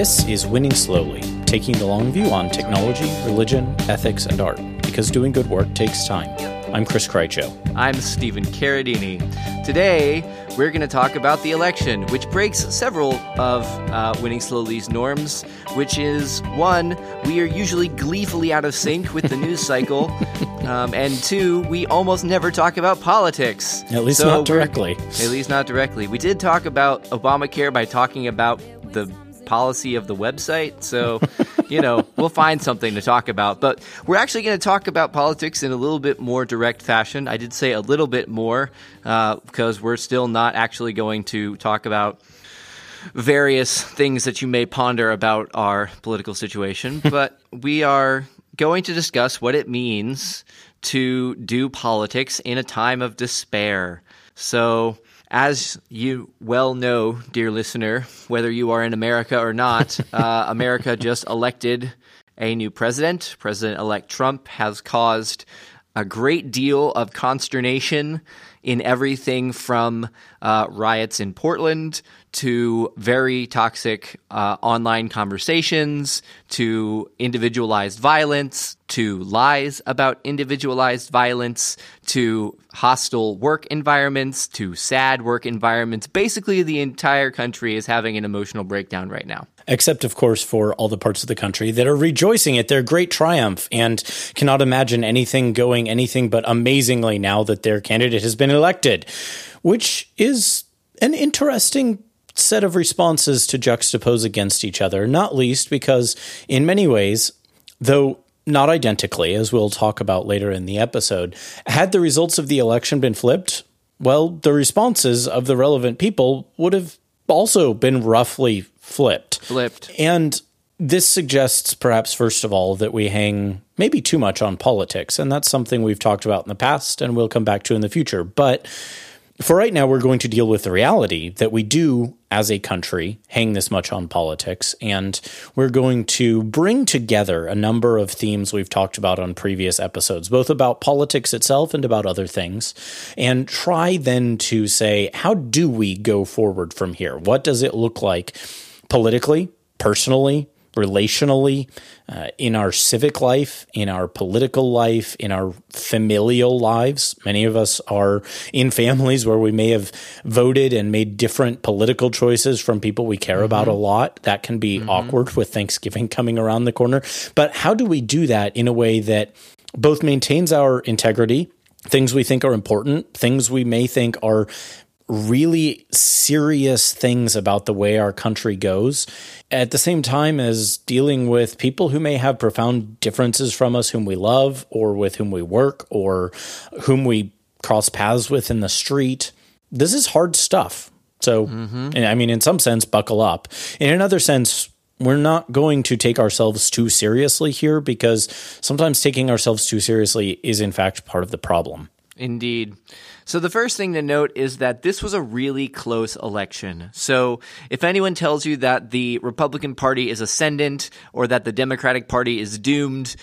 This is Winning Slowly, taking the long view on technology, religion, ethics, and art, because doing good work takes time. I'm Chris Krycho. I'm Stephen Carradini. Today, we're going to talk about the election, which breaks several of uh, Winning Slowly's norms, which is one, we are usually gleefully out of sync with the news cycle, um, and two, we almost never talk about politics. At least so not directly. At least not directly. We did talk about Obamacare by talking about the policy of the website. So, you know, we'll find something to talk about. But we're actually going to talk about politics in a little bit more direct fashion. I did say a little bit more uh, because we're still not actually going to talk about various things that you may ponder about our political situation. but we are going to discuss what it means to do politics in a time of despair. So, as you well know, dear listener, whether you are in America or not, uh, America just elected a new president. President elect Trump has caused a great deal of consternation in everything from uh, riots in Portland to very toxic uh, online conversations to individualized violence to lies about individualized violence to hostile work environments to sad work environments. Basically, the entire country is having an emotional breakdown right now. Except, of course, for all the parts of the country that are rejoicing at their great triumph and cannot imagine anything going anything but amazingly now that their candidate has been elected, which is an interesting set of responses to juxtapose against each other, not least because, in many ways, though not identically, as we'll talk about later in the episode, had the results of the election been flipped, well, the responses of the relevant people would have also been roughly flipped. Flipped. And this suggests, perhaps, first of all, that we hang maybe too much on politics. And that's something we've talked about in the past and we'll come back to in the future. But for right now, we're going to deal with the reality that we do, as a country, hang this much on politics. And we're going to bring together a number of themes we've talked about on previous episodes, both about politics itself and about other things, and try then to say, how do we go forward from here? What does it look like politically, personally, relationally, uh, in our civic life, in our political life, in our familial lives. Many of us are in families where we may have voted and made different political choices from people we care mm-hmm. about a lot. That can be mm-hmm. awkward with Thanksgiving coming around the corner. But how do we do that in a way that both maintains our integrity? Things we think are important, things we may think are really serious things about the way our country goes at the same time as dealing with people who may have profound differences from us whom we love or with whom we work or whom we cross paths with in the street. This is hard stuff. So mm-hmm. i mean in some sense buckle up. In another sense we're not going to take ourselves too seriously here because sometimes taking ourselves too seriously is in fact part of the problem. Indeed so, the first thing to note is that this was a really close election. So, if anyone tells you that the Republican Party is ascendant or that the Democratic Party is doomed,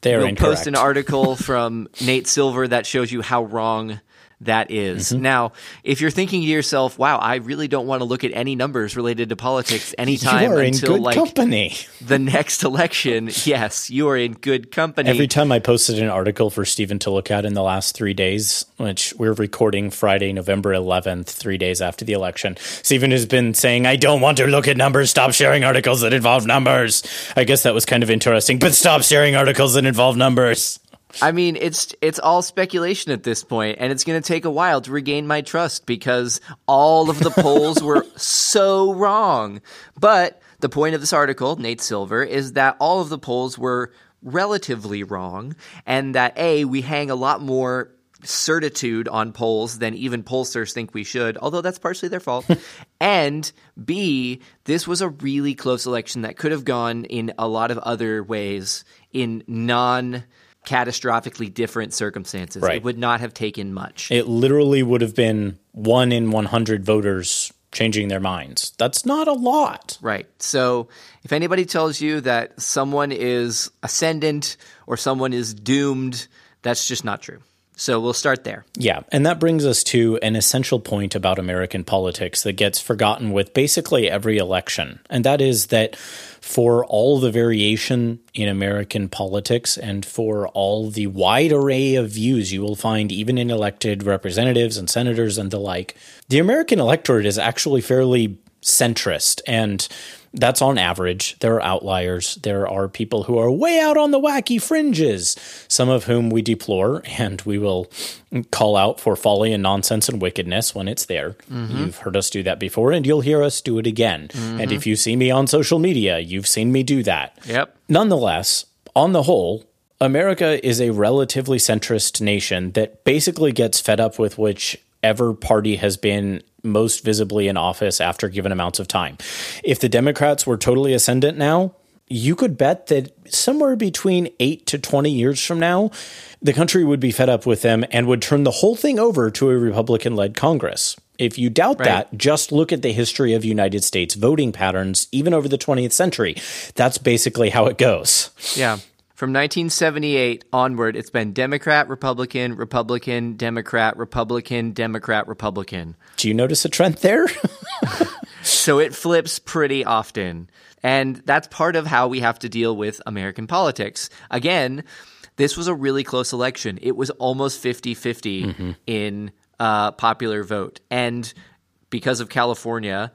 they're we'll incorrect. post an article from Nate Silver that shows you how wrong that is. Mm-hmm. Now, if you're thinking to yourself, wow, I really don't want to look at any numbers related to politics anytime until like company. the next election, yes, you are in good company. Every time I posted an article for Stephen to look at in the last three days, which we're recording Friday, November 11th, three days after the election, Stephen has been saying, I don't want to look at numbers. Stop sharing articles that involve numbers. I guess that was kind of interesting, but stop sharing articles that involve numbers. I mean, it's it's all speculation at this point, and it's going to take a while to regain my trust because all of the polls were so wrong. But the point of this article, Nate Silver, is that all of the polls were relatively wrong, and that a we hang a lot more certitude on polls than even pollsters think we should, although that's partially their fault. and B, this was a really close election that could have gone in a lot of other ways in non catastrophically different circumstances. Right. It would not have taken much. It literally would have been one in 100 voters changing their minds. That's not a lot. Right. So if anybody tells you that someone is ascendant or someone is doomed, that's just not true. So we'll start there. Yeah. And that brings us to an essential point about American politics that gets forgotten with basically every election. And that is that for all the variation in American politics and for all the wide array of views you will find even in elected representatives and senators and the like, the American electorate is actually fairly centrist and that's on average. There are outliers. There are people who are way out on the wacky fringes, some of whom we deplore and we will call out for folly and nonsense and wickedness when it's there. Mm-hmm. You've heard us do that before and you'll hear us do it again. Mm-hmm. And if you see me on social media, you've seen me do that. Yep. Nonetheless, on the whole, America is a relatively centrist nation that basically gets fed up with whichever party has been most visibly in office after given amounts of time. If the Democrats were totally ascendant now, you could bet that somewhere between 8 to 20 years from now, the country would be fed up with them and would turn the whole thing over to a Republican led Congress. If you doubt right. that, just look at the history of United States voting patterns, even over the 20th century. That's basically how it goes. Yeah. From 1978 onward, it's been Democrat, Republican, Republican, Democrat, Republican, Democrat, Republican. Do you notice a trend there? so it flips pretty often. And that's part of how we have to deal with American politics. Again, this was a really close election. It was almost 50 50 mm-hmm. in uh, popular vote. And because of California,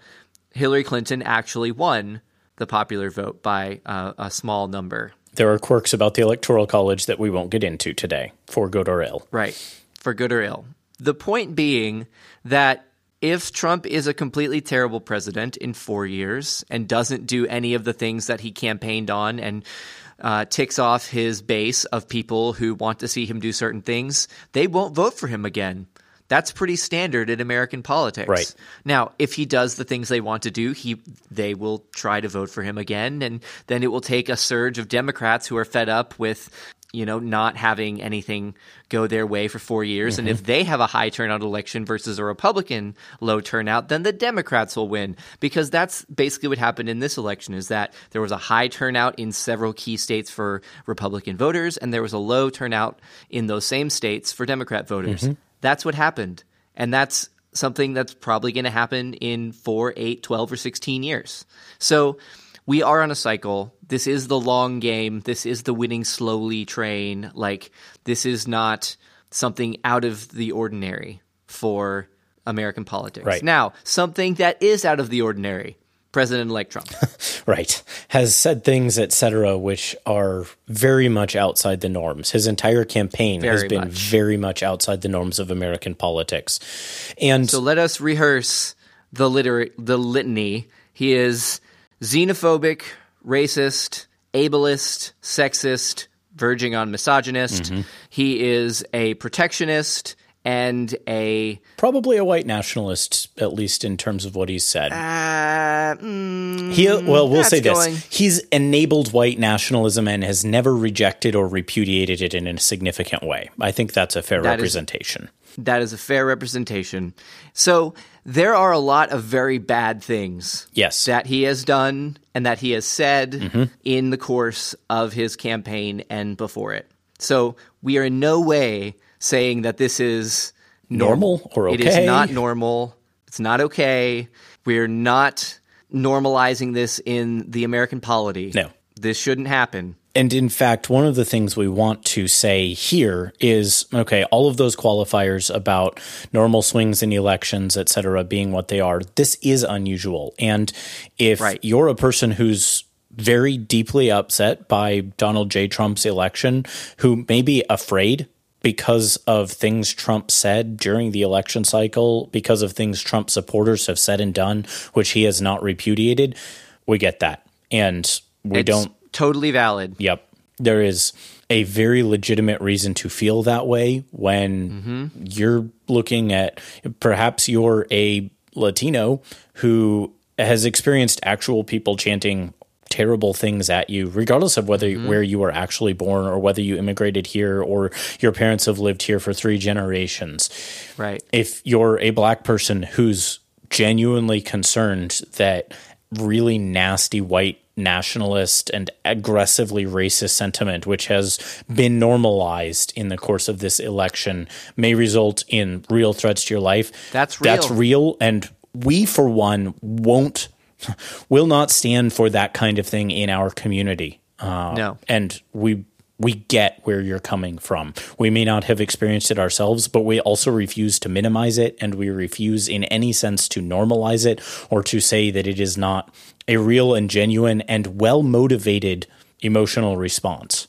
Hillary Clinton actually won the popular vote by uh, a small number there are quirks about the Electoral College that we won't get into today, for good or ill. Right, for good or ill. The point being that if Trump is a completely terrible president in four years and doesn't do any of the things that he campaigned on and uh, ticks off his base of people who want to see him do certain things, they won't vote for him again. That's pretty standard in American politics. Right. Now, if he does the things they want to do, he they will try to vote for him again and then it will take a surge of Democrats who are fed up with you know, not having anything go their way for four years. Mm-hmm. And if they have a high turnout election versus a Republican low turnout, then the Democrats will win. Because that's basically what happened in this election is that there was a high turnout in several key states for Republican voters, and there was a low turnout in those same states for Democrat voters. Mm-hmm. That's what happened. And that's something that's probably going to happen in 4, 8, 12, or 16 years. So we are on a cycle. This is the long game. This is the winning slowly train. Like, this is not something out of the ordinary for American politics. Right. Now, something that is out of the ordinary President elect Trump. right. Has said things, etc., which are very much outside the norms. His entire campaign very has been much. very much outside the norms of American politics. And so let us rehearse the liter- the litany. He is xenophobic, racist, ableist, sexist, verging on misogynist. Mm-hmm. He is a protectionist and a probably a white nationalist, at least in terms of what he's said. Uh, mm, he well, we'll say this: going. he's enabled white nationalism and has never rejected or repudiated it in a significant way. I think that's a fair that representation. Is, that is a fair representation. So there are a lot of very bad things, yes, that he has done and that he has said mm-hmm. in the course of his campaign and before it. So we are in no way saying that this is normal, normal or okay. It is not normal. It's not okay. We're not normalizing this in the American polity. No. This shouldn't happen. And in fact, one of the things we want to say here is okay, all of those qualifiers about normal swings in elections, et cetera, being what they are, this is unusual. And if right. you're a person who's very deeply upset by Donald J. Trump's election, who may be afraid because of things Trump said during the election cycle, because of things Trump supporters have said and done, which he has not repudiated, we get that. And we it's don't. Totally valid. Yep. There is a very legitimate reason to feel that way when mm-hmm. you're looking at perhaps you're a Latino who has experienced actual people chanting terrible things at you, regardless of whether mm-hmm. where you were actually born or whether you immigrated here or your parents have lived here for three generations. Right. If you're a black person who's genuinely concerned that really nasty white nationalist and aggressively racist sentiment, which has been normalized in the course of this election, may result in real threats to your life. That's real. That's real. And we, for one, won't, will not stand for that kind of thing in our community. Uh, no. And we we get where you're coming from. We may not have experienced it ourselves, but we also refuse to minimize it and we refuse in any sense to normalize it or to say that it is not a real and genuine and well motivated emotional response.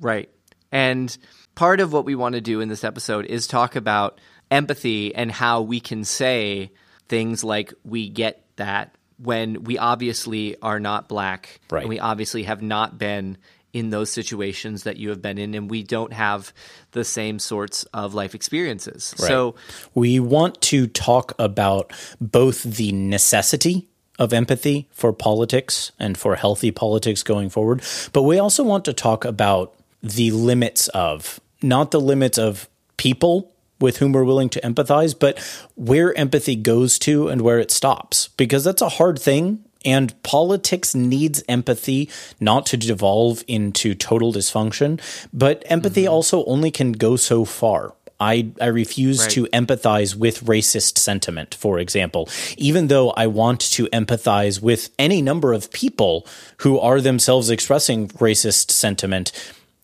Right. And part of what we want to do in this episode is talk about empathy and how we can say things like we get that when we obviously are not black right. and we obviously have not been in those situations that you have been in, and we don't have the same sorts of life experiences. Right. So we want to talk about both the necessity of empathy for politics and for healthy politics going forward, but we also want to talk about the limits of, not the limits of people with whom we're willing to empathize, but where empathy goes to and where it stops. Because that's a hard thing and politics needs empathy not to devolve into total dysfunction, but empathy mm-hmm. also only can go so far. I, I refuse right. to empathize with racist sentiment, for example, even though I want to empathize with any number of people who are themselves expressing racist sentiment,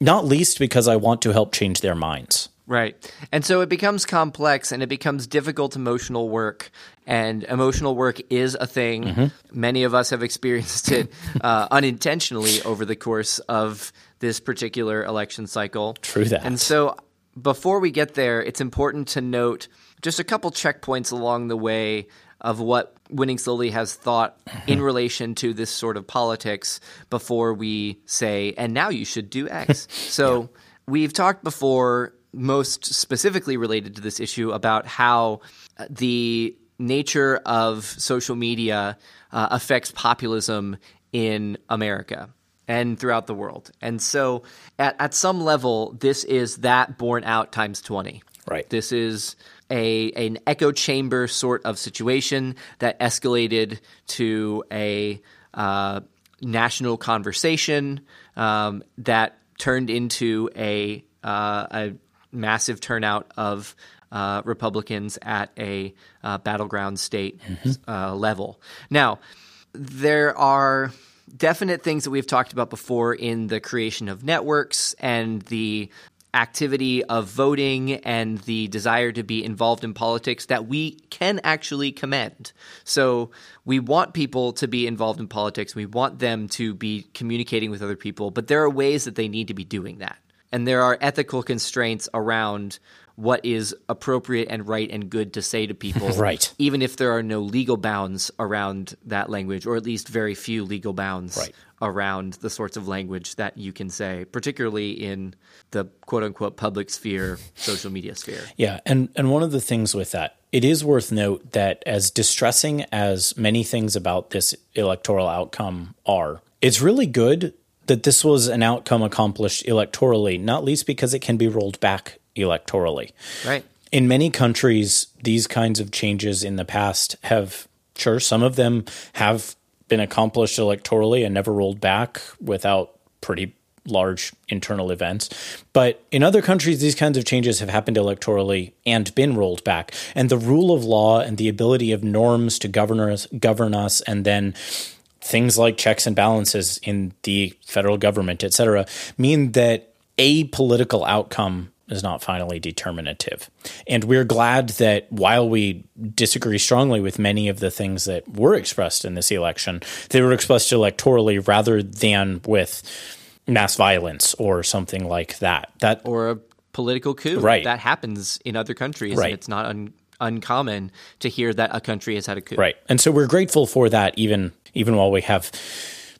not least because I want to help change their minds. Right. And so it becomes complex and it becomes difficult emotional work. And emotional work is a thing. Mm-hmm. Many of us have experienced it uh, unintentionally over the course of this particular election cycle. True that. And so before we get there, it's important to note just a couple checkpoints along the way of what Winning Slowly has thought mm-hmm. in relation to this sort of politics before we say, and now you should do X. so yeah. we've talked before most specifically related to this issue about how the nature of social media uh, affects populism in America and throughout the world. And so, at, at some level, this is that borne out times 20. Right. This is a an echo chamber sort of situation that escalated to a uh, national conversation um, that turned into a, uh, a massive turnout of uh, Republicans at a uh, battleground state mm-hmm. uh, level. Now, there are definite things that we've talked about before in the creation of networks and the activity of voting and the desire to be involved in politics that we can actually commend. So we want people to be involved in politics. We want them to be communicating with other people, but there are ways that they need to be doing that and there are ethical constraints around what is appropriate and right and good to say to people. right. Even if there are no legal bounds around that language, or at least very few legal bounds right. around the sorts of language that you can say, particularly in the quote unquote public sphere, social media sphere. Yeah. And, and one of the things with that, it is worth note that as distressing as many things about this electoral outcome are, it's really good that this was an outcome accomplished electorally, not least because it can be rolled back electorally. Right. In many countries, these kinds of changes in the past have, sure, some of them have been accomplished electorally and never rolled back without pretty large internal events. But in other countries, these kinds of changes have happened electorally and been rolled back. And the rule of law and the ability of norms to govern us, govern us and then things like checks and balances in the federal government, et cetera, mean that a political outcome is not finally determinative. And we're glad that while we disagree strongly with many of the things that were expressed in this election, they were expressed electorally rather than with mass violence or something like that. That or a political coup. Right. That happens in other countries right. and it's not un- uncommon to hear that a country has had a coup. Right. And so we're grateful for that even even while we have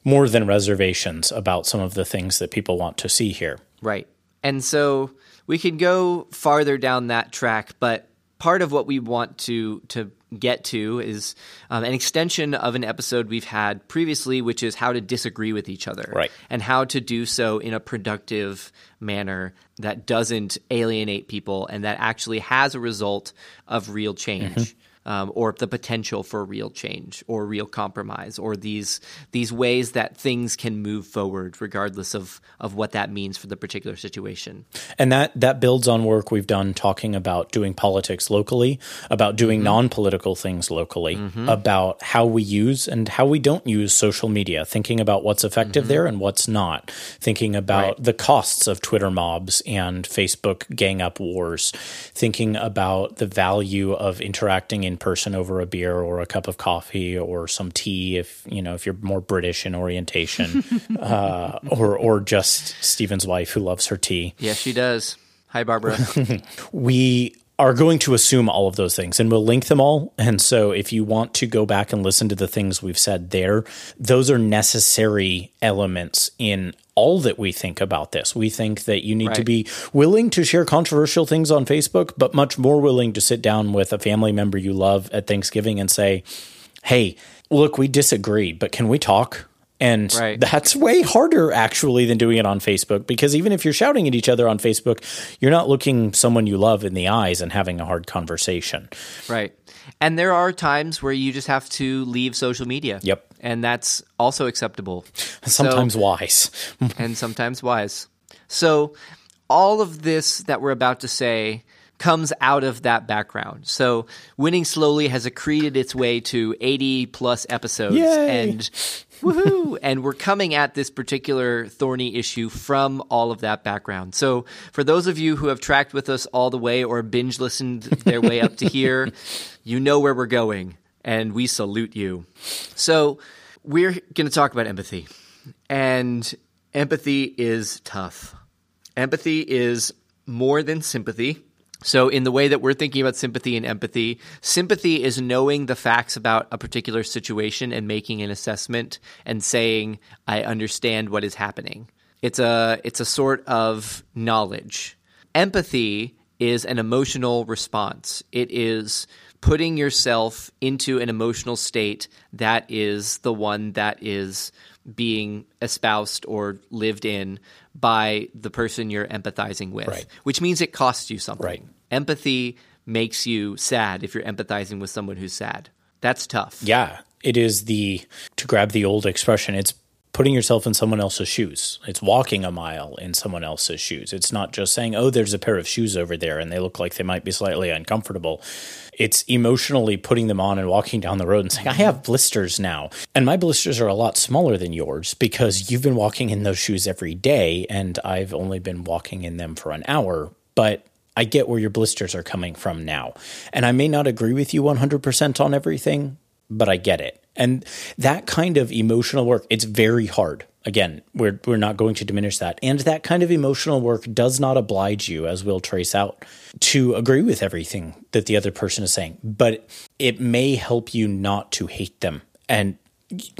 more than reservations about some of the things that people want to see here. Right. And so we can go farther down that track, but part of what we want to to get to is um, an extension of an episode we've had previously, which is how to disagree with each other, right. and how to do so in a productive manner that doesn't alienate people and that actually has a result of real change. Mm-hmm. Um, or the potential for real change or real compromise or these these ways that things can move forward regardless of of what that means for the particular situation. And that that builds on work we've done talking about doing politics locally, about doing mm-hmm. non-political things locally, mm-hmm. about how we use and how we don't use social media, thinking about what's effective mm-hmm. there and what's not, thinking about right. the costs of Twitter mobs and Facebook gang up wars, thinking about the value of interacting in person over a beer or a cup of coffee or some tea if, you know, if you're more British in orientation, uh, or or just Stephen's wife who loves her tea. Yes, she does. Hi, Barbara. we are going to assume all of those things and we'll link them all. And so if you want to go back and listen to the things we've said there, those are necessary elements in all that we think about this. We think that you need right. to be willing to share controversial things on Facebook, but much more willing to sit down with a family member you love at Thanksgiving and say, Hey, look, we disagree, but can we talk? And right. that's way harder actually than doing it on Facebook because even if you're shouting at each other on Facebook, you're not looking someone you love in the eyes and having a hard conversation. Right. And there are times where you just have to leave social media. Yep. And that's also acceptable. Sometimes so, wise. and sometimes wise. So all of this that we're about to say comes out of that background. So winning slowly has accreted its way to 80 plus episodes Yay. and woohoo and we're coming at this particular thorny issue from all of that background. So for those of you who have tracked with us all the way or binge listened their way up to here, you know where we're going and we salute you. So we're going to talk about empathy. And empathy is tough. Empathy is more than sympathy. So, in the way that we're thinking about sympathy and empathy, sympathy is knowing the facts about a particular situation and making an assessment and saying, I understand what is happening. It's a, it's a sort of knowledge. Empathy is an emotional response. It is putting yourself into an emotional state that is the one that is being espoused or lived in by the person you're empathizing with, right. which means it costs you something. Right. Empathy makes you sad if you're empathizing with someone who's sad. That's tough. Yeah. It is the, to grab the old expression, it's putting yourself in someone else's shoes. It's walking a mile in someone else's shoes. It's not just saying, oh, there's a pair of shoes over there and they look like they might be slightly uncomfortable. It's emotionally putting them on and walking down the road and saying, I have blisters now. And my blisters are a lot smaller than yours because you've been walking in those shoes every day and I've only been walking in them for an hour. But I get where your blisters are coming from now. And I may not agree with you 100% on everything, but I get it. And that kind of emotional work, it's very hard. Again, we're, we're not going to diminish that. And that kind of emotional work does not oblige you, as we'll trace out, to agree with everything that the other person is saying. But it may help you not to hate them and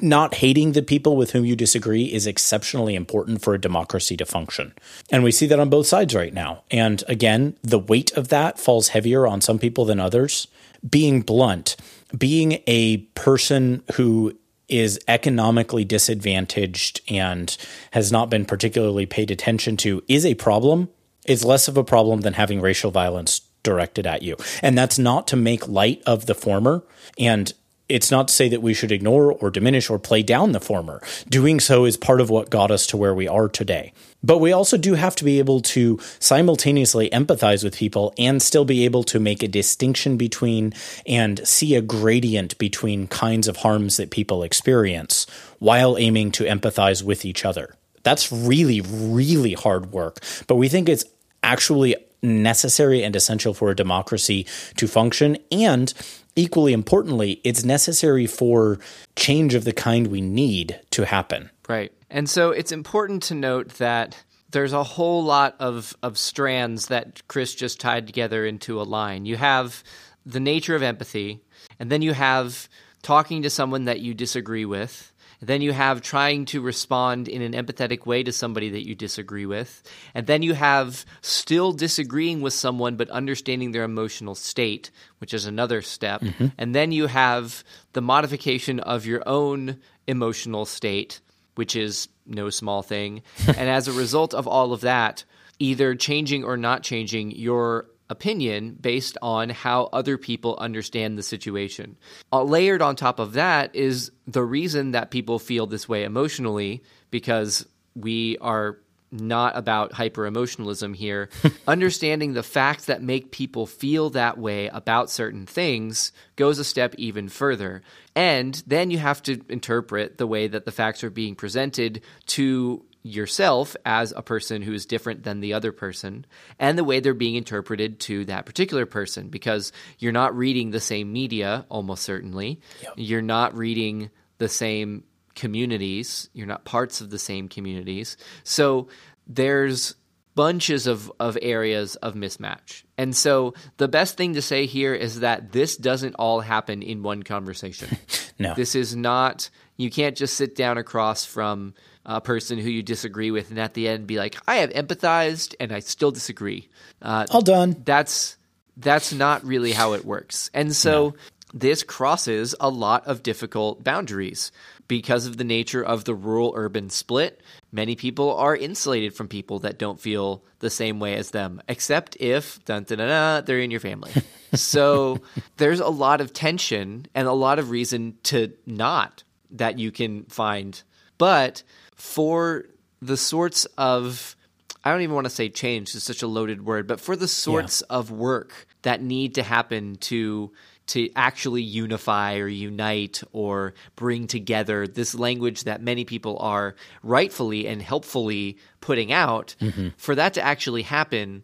not hating the people with whom you disagree is exceptionally important for a democracy to function. And we see that on both sides right now. And again, the weight of that falls heavier on some people than others. Being blunt, being a person who is economically disadvantaged and has not been particularly paid attention to is a problem. It's less of a problem than having racial violence directed at you. And that's not to make light of the former. And it's not to say that we should ignore or diminish or play down the former. Doing so is part of what got us to where we are today. But we also do have to be able to simultaneously empathize with people and still be able to make a distinction between and see a gradient between kinds of harms that people experience while aiming to empathize with each other. That's really, really hard work. But we think it's actually necessary and essential for a democracy to function. And equally importantly, it's necessary for change of the kind we need to happen. Right. And so it's important to note that there's a whole lot of, of strands that Chris just tied together into a line. You have the nature of empathy, and then you have talking to someone that you disagree with then you have trying to respond in an empathetic way to somebody that you disagree with. And then you have still disagreeing with someone but understanding their emotional state, which is another step. Mm-hmm. And then you have the modification of your own emotional state, which is no small thing. and as a result of all of that, either changing or not changing your opinion based on how other people understand the situation. Uh, layered on top of that is the reason that people feel this way emotionally because we are not about hyper emotionalism here. Understanding the facts that make people feel that way about certain things goes a step even further. And then you have to interpret the way that the facts are being presented to yourself as a person who is different than the other person and the way they're being interpreted to that particular person because you're not reading the same media almost certainly yep. you're not reading the same communities you're not parts of the same communities so there's bunches of, of areas of mismatch. And so the best thing to say here is that this doesn't all happen in one conversation. no. This is not, you can't just sit down across from a person who you disagree with and at the end be like, I have empathized and I still disagree. Uh, all done. That's that's not really how it works. And so no. this crosses a lot of difficult boundaries because of the nature of the rural urban split, many people are insulated from people that don't feel the same way as them, except if dun, dun, dun, dun, they're in your family. so there's a lot of tension and a lot of reason to not that you can find. But for the sorts of I don't even want to say change is such a loaded word, but for the sorts yeah. of work that need to happen to to actually unify or unite or bring together this language that many people are rightfully and helpfully putting out mm-hmm. for that to actually happen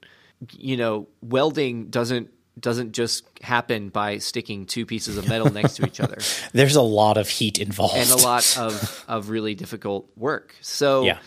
you know welding doesn't doesn't just happen by sticking two pieces of metal next to each other there's a lot of heat involved and a lot of of really difficult work so yeah.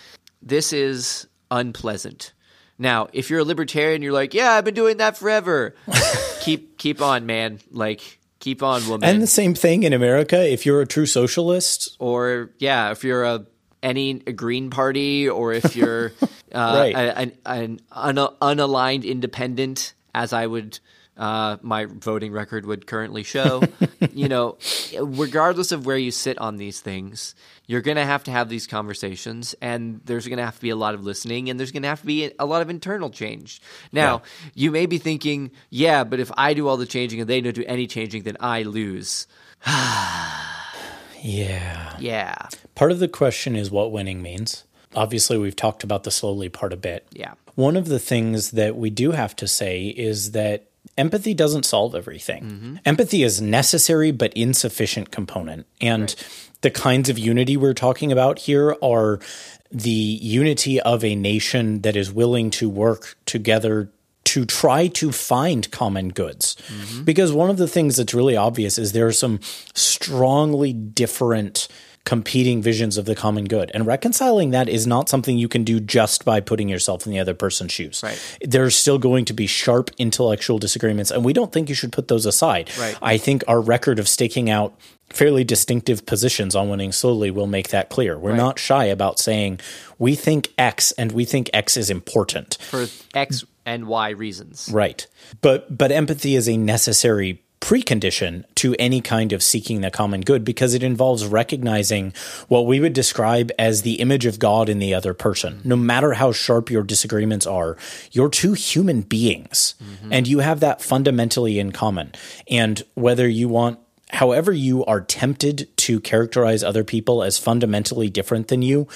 this is unpleasant now, if you're a libertarian, you're like, yeah, I've been doing that forever. keep keep on, man. Like keep on, woman. And the same thing in America. If you're a true socialist, or yeah, if you're a any a Green Party, or if you're uh, right. a, an, an unaligned independent, as I would uh, my voting record would currently show. you know, regardless of where you sit on these things, you're going to have to have these conversations, and there's going to have to be a lot of listening, and there's going to have to be a lot of internal change. Now, yeah. you may be thinking, yeah, but if I do all the changing and they don't do any changing, then I lose. yeah. Yeah. Part of the question is what winning means. Obviously, we've talked about the slowly part a bit. Yeah. One of the things that we do have to say is that empathy doesn't solve everything. Mm-hmm. Empathy is necessary but insufficient component. And right. the kinds of unity we're talking about here are the unity of a nation that is willing to work together to try to find common goods. Mm-hmm. Because one of the things that's really obvious is there are some strongly different competing visions of the common good. And reconciling that is not something you can do just by putting yourself in the other person's shoes. Right. There's still going to be sharp intellectual disagreements, and we don't think you should put those aside. Right. I think our record of staking out fairly distinctive positions on winning slowly will make that clear. We're right. not shy about saying we think X and we think X is important. For X and Y reasons. Right. But but empathy is a necessary precondition to any kind of seeking the common good because it involves recognizing what we would describe as the image of God in the other person. No matter how sharp your disagreements are, you're two human beings mm-hmm. and you have that fundamentally in common. And whether you want however you are tempted to characterize other people as fundamentally different than you,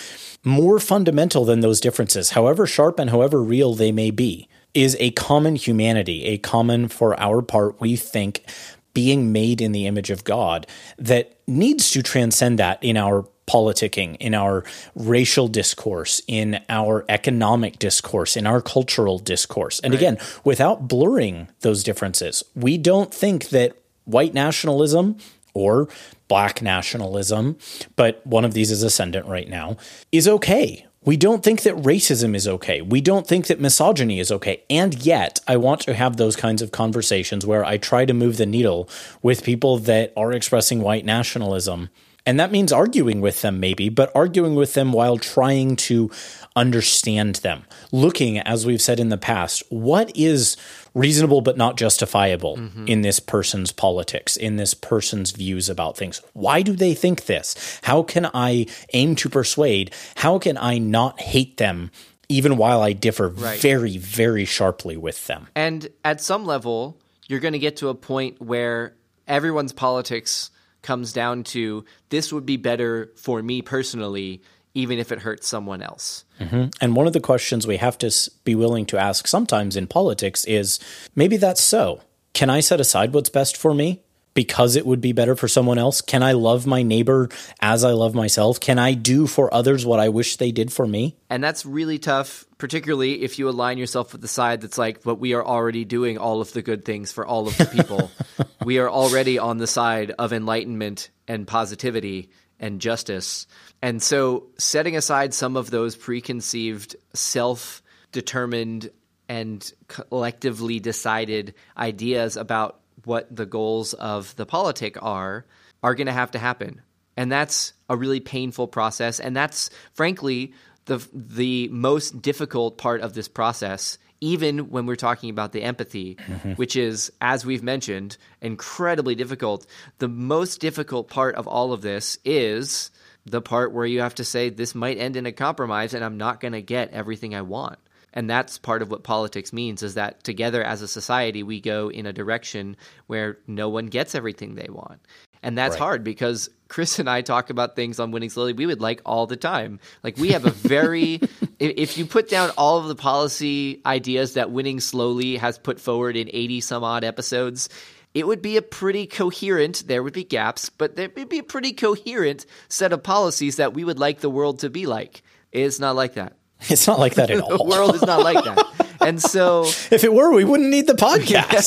more fundamental than those differences, however sharp and however real they may be, is a common humanity, a common, for our part, we think, being made in the image of God that needs to transcend that in our politicking, in our racial discourse, in our economic discourse, in our cultural discourse. And right. again, without blurring those differences, we don't think that white nationalism or black nationalism, but one of these is ascendant right now, is okay we don't think that racism is okay. We don't think that misogyny is okay. And yet, I want to have those kinds of conversations where I try to move the needle with people that are expressing white nationalism. And that means arguing with them, maybe, but arguing with them while trying to understand them. Looking, as we've said in the past, what is reasonable but not justifiable mm-hmm. in this person's politics, in this person's views about things. Why do they think this? How can I aim to persuade? How can I not hate them even while I differ Right. very, very sharply with them. And at some level, you're going to get to a point where everyone's politics comes down to this would be better for me personally, even if it hurts someone else. Mm-hmm. And one of the questions we have to be willing to ask sometimes in politics is maybe that's so. Can I set aside what's best for me because it would be better for someone else? Can I love my neighbor as I love myself? Can I do for others what I wish they did for me? And that's really tough, particularly if you align yourself with the side that's like, but we are already doing all of the good things for all of the people. we are already on the side of enlightenment and positivity and justice. And so setting aside some of those preconceived, self determined, and collectively decided ideas about what the goals of the politic are are going to have to happen and that's a really painful process and that's frankly the the most difficult part of this process even when we're talking about the empathy mm-hmm. which is as we've mentioned incredibly difficult. The most difficult part of all of this is the part where you have to say this might end in a compromise and I'm not going to get everything I want. And that's part of what politics means is that together as a society we go in a direction where no one gets everything they want and that's Right. hard because chris and i talk about things on winning slowly we would like all the time like we have a very if you put down all of the policy ideas that winning slowly has put forward in 80 some odd episodes it would be a pretty coherent there would be gaps but there would be a pretty coherent set of policies that we would like the world to be like it's not like that It's not like that at all. the world is not like that. And so if it were, we wouldn't need the podcast.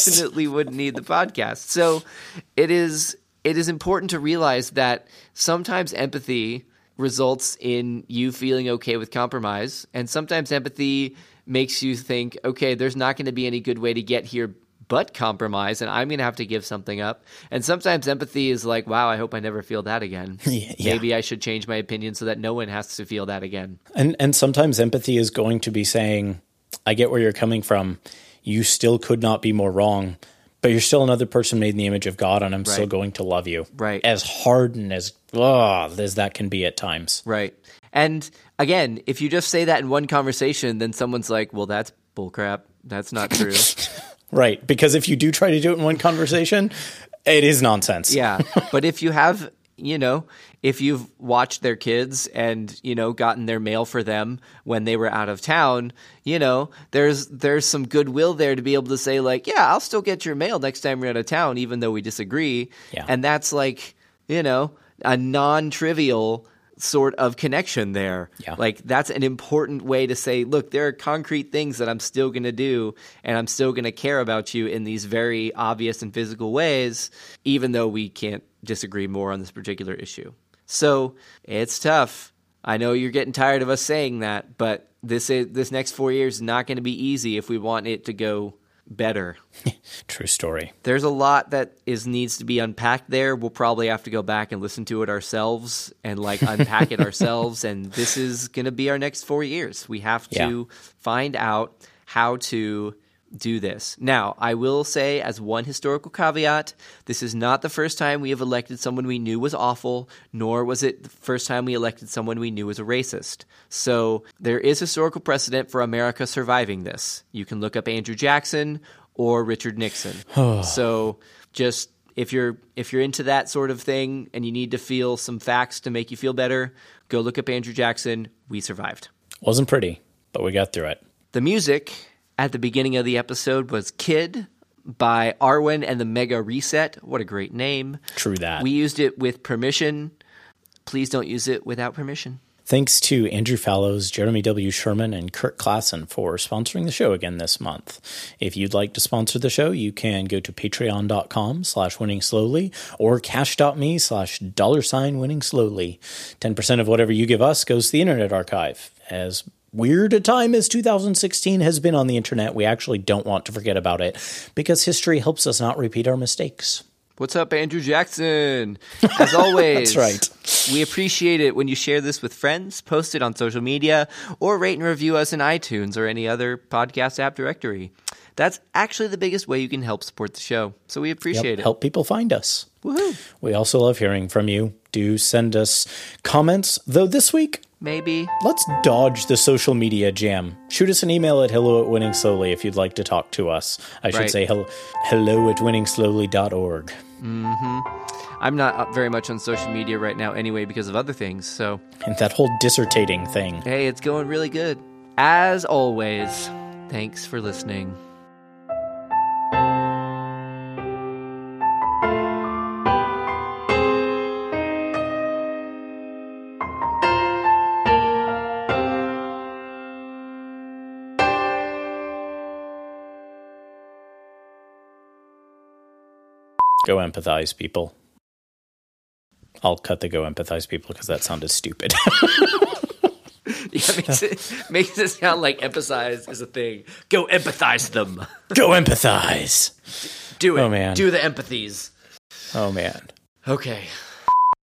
we definitely wouldn't need the podcast. So it is it is important to realize that sometimes empathy results in you feeling okay with compromise and sometimes empathy makes you think okay there's not going to be any good way to get here but compromise and I'm going to have to give something up. And sometimes empathy is like wow I hope I never feel that again. Yeah. Maybe I should change my opinion so that no one has to feel that again. And and sometimes empathy is going to be saying, I get where you're coming from. You still could not be more wrong, but you're still another person made in the image of God, and I'm still going to love you. Right. As hard and as ugh, as that can be at times. Right. And again, if you just say that in one conversation, then someone's like, well, that's bullcrap. That's not true. Right. Because if you do try to do it in one conversation, it is nonsense. yeah. But if you have, you know, if you've watched their kids and, you know, gotten their mail for them when they were out of town, you know, there's there's some goodwill there to be able to say like, yeah, I'll still get your mail next time you're out of town even though we disagree. Yeah. And that's like, you know, a non-trivial sort of connection there. Yeah. Like that's an important way to say, look, there are concrete things that I'm still going to do and I'm still going to care about you in these very obvious and physical ways even though we can't disagree more on this particular issue. So, it's tough. I know you're getting tired of us saying that, but this is, this next 4 years is not going to be easy if we want it to go better True story. there's a lot that is needs to be unpacked there. We'll probably have to go back and listen to it ourselves and like unpack it ourselves. And this is going to be our next four years. We have to find out how to do this. Now, I will say, as one historical caveat, this is not the first time we have elected someone we knew was awful, nor was it the first time we elected someone we knew was a racist. So there is historical precedent for America surviving this. You can look up Andrew Jackson or Richard Nixon. so just if you're if you're into that sort of thing and you need to feel some facts to make you feel better, go look up Andrew Jackson. We survived. Wasn't pretty, but we got through it. The music at the beginning of the episode was Kid by Arwen and the Mega Reset. What a great name. True that. We used it with permission. Please don't use it without permission. Thanks to Andrew Fallows, Jeremy W. Sherman, and Kurt Klassen for sponsoring the show again this month. If you'd like to sponsor the show, you can go to patreon.com slash winning slowly or cash.me slash dollar sign winning slowly. 10% of whatever you give us goes to the Internet Archive. As weird a time as 2016 has been on the internet, we actually don't want to forget about it because history helps us not repeat our mistakes. What's up, Andrew Jackson? As always, That's right. We appreciate it when you share this with friends, post it on social media, or rate and review us in iTunes or any other podcast app directory. That's actually the biggest way you can help support the show. So we appreciate Yep, it. help people find us. Woohoo! We also love hearing from you. Do send us comments, though this week maybe. Let's dodge the social media jam. Shoot us an email at hello at winning slowly if you'd like to talk to us. I should Right. say hello, hello at winningslowly.org. Mm-hmm. I'm not up very much on social media right now anyway because of other things. So, And that whole dissertating thing. hey, it's going really good. As always, thanks for listening. Go empathize, people. I'll cut the go empathize people because that sounded stupid. Yeah, makes it makes it sound like empathize is a thing. Go empathize them. go empathize. Do it. Oh, man. Do the empathies. Oh, man. Okay.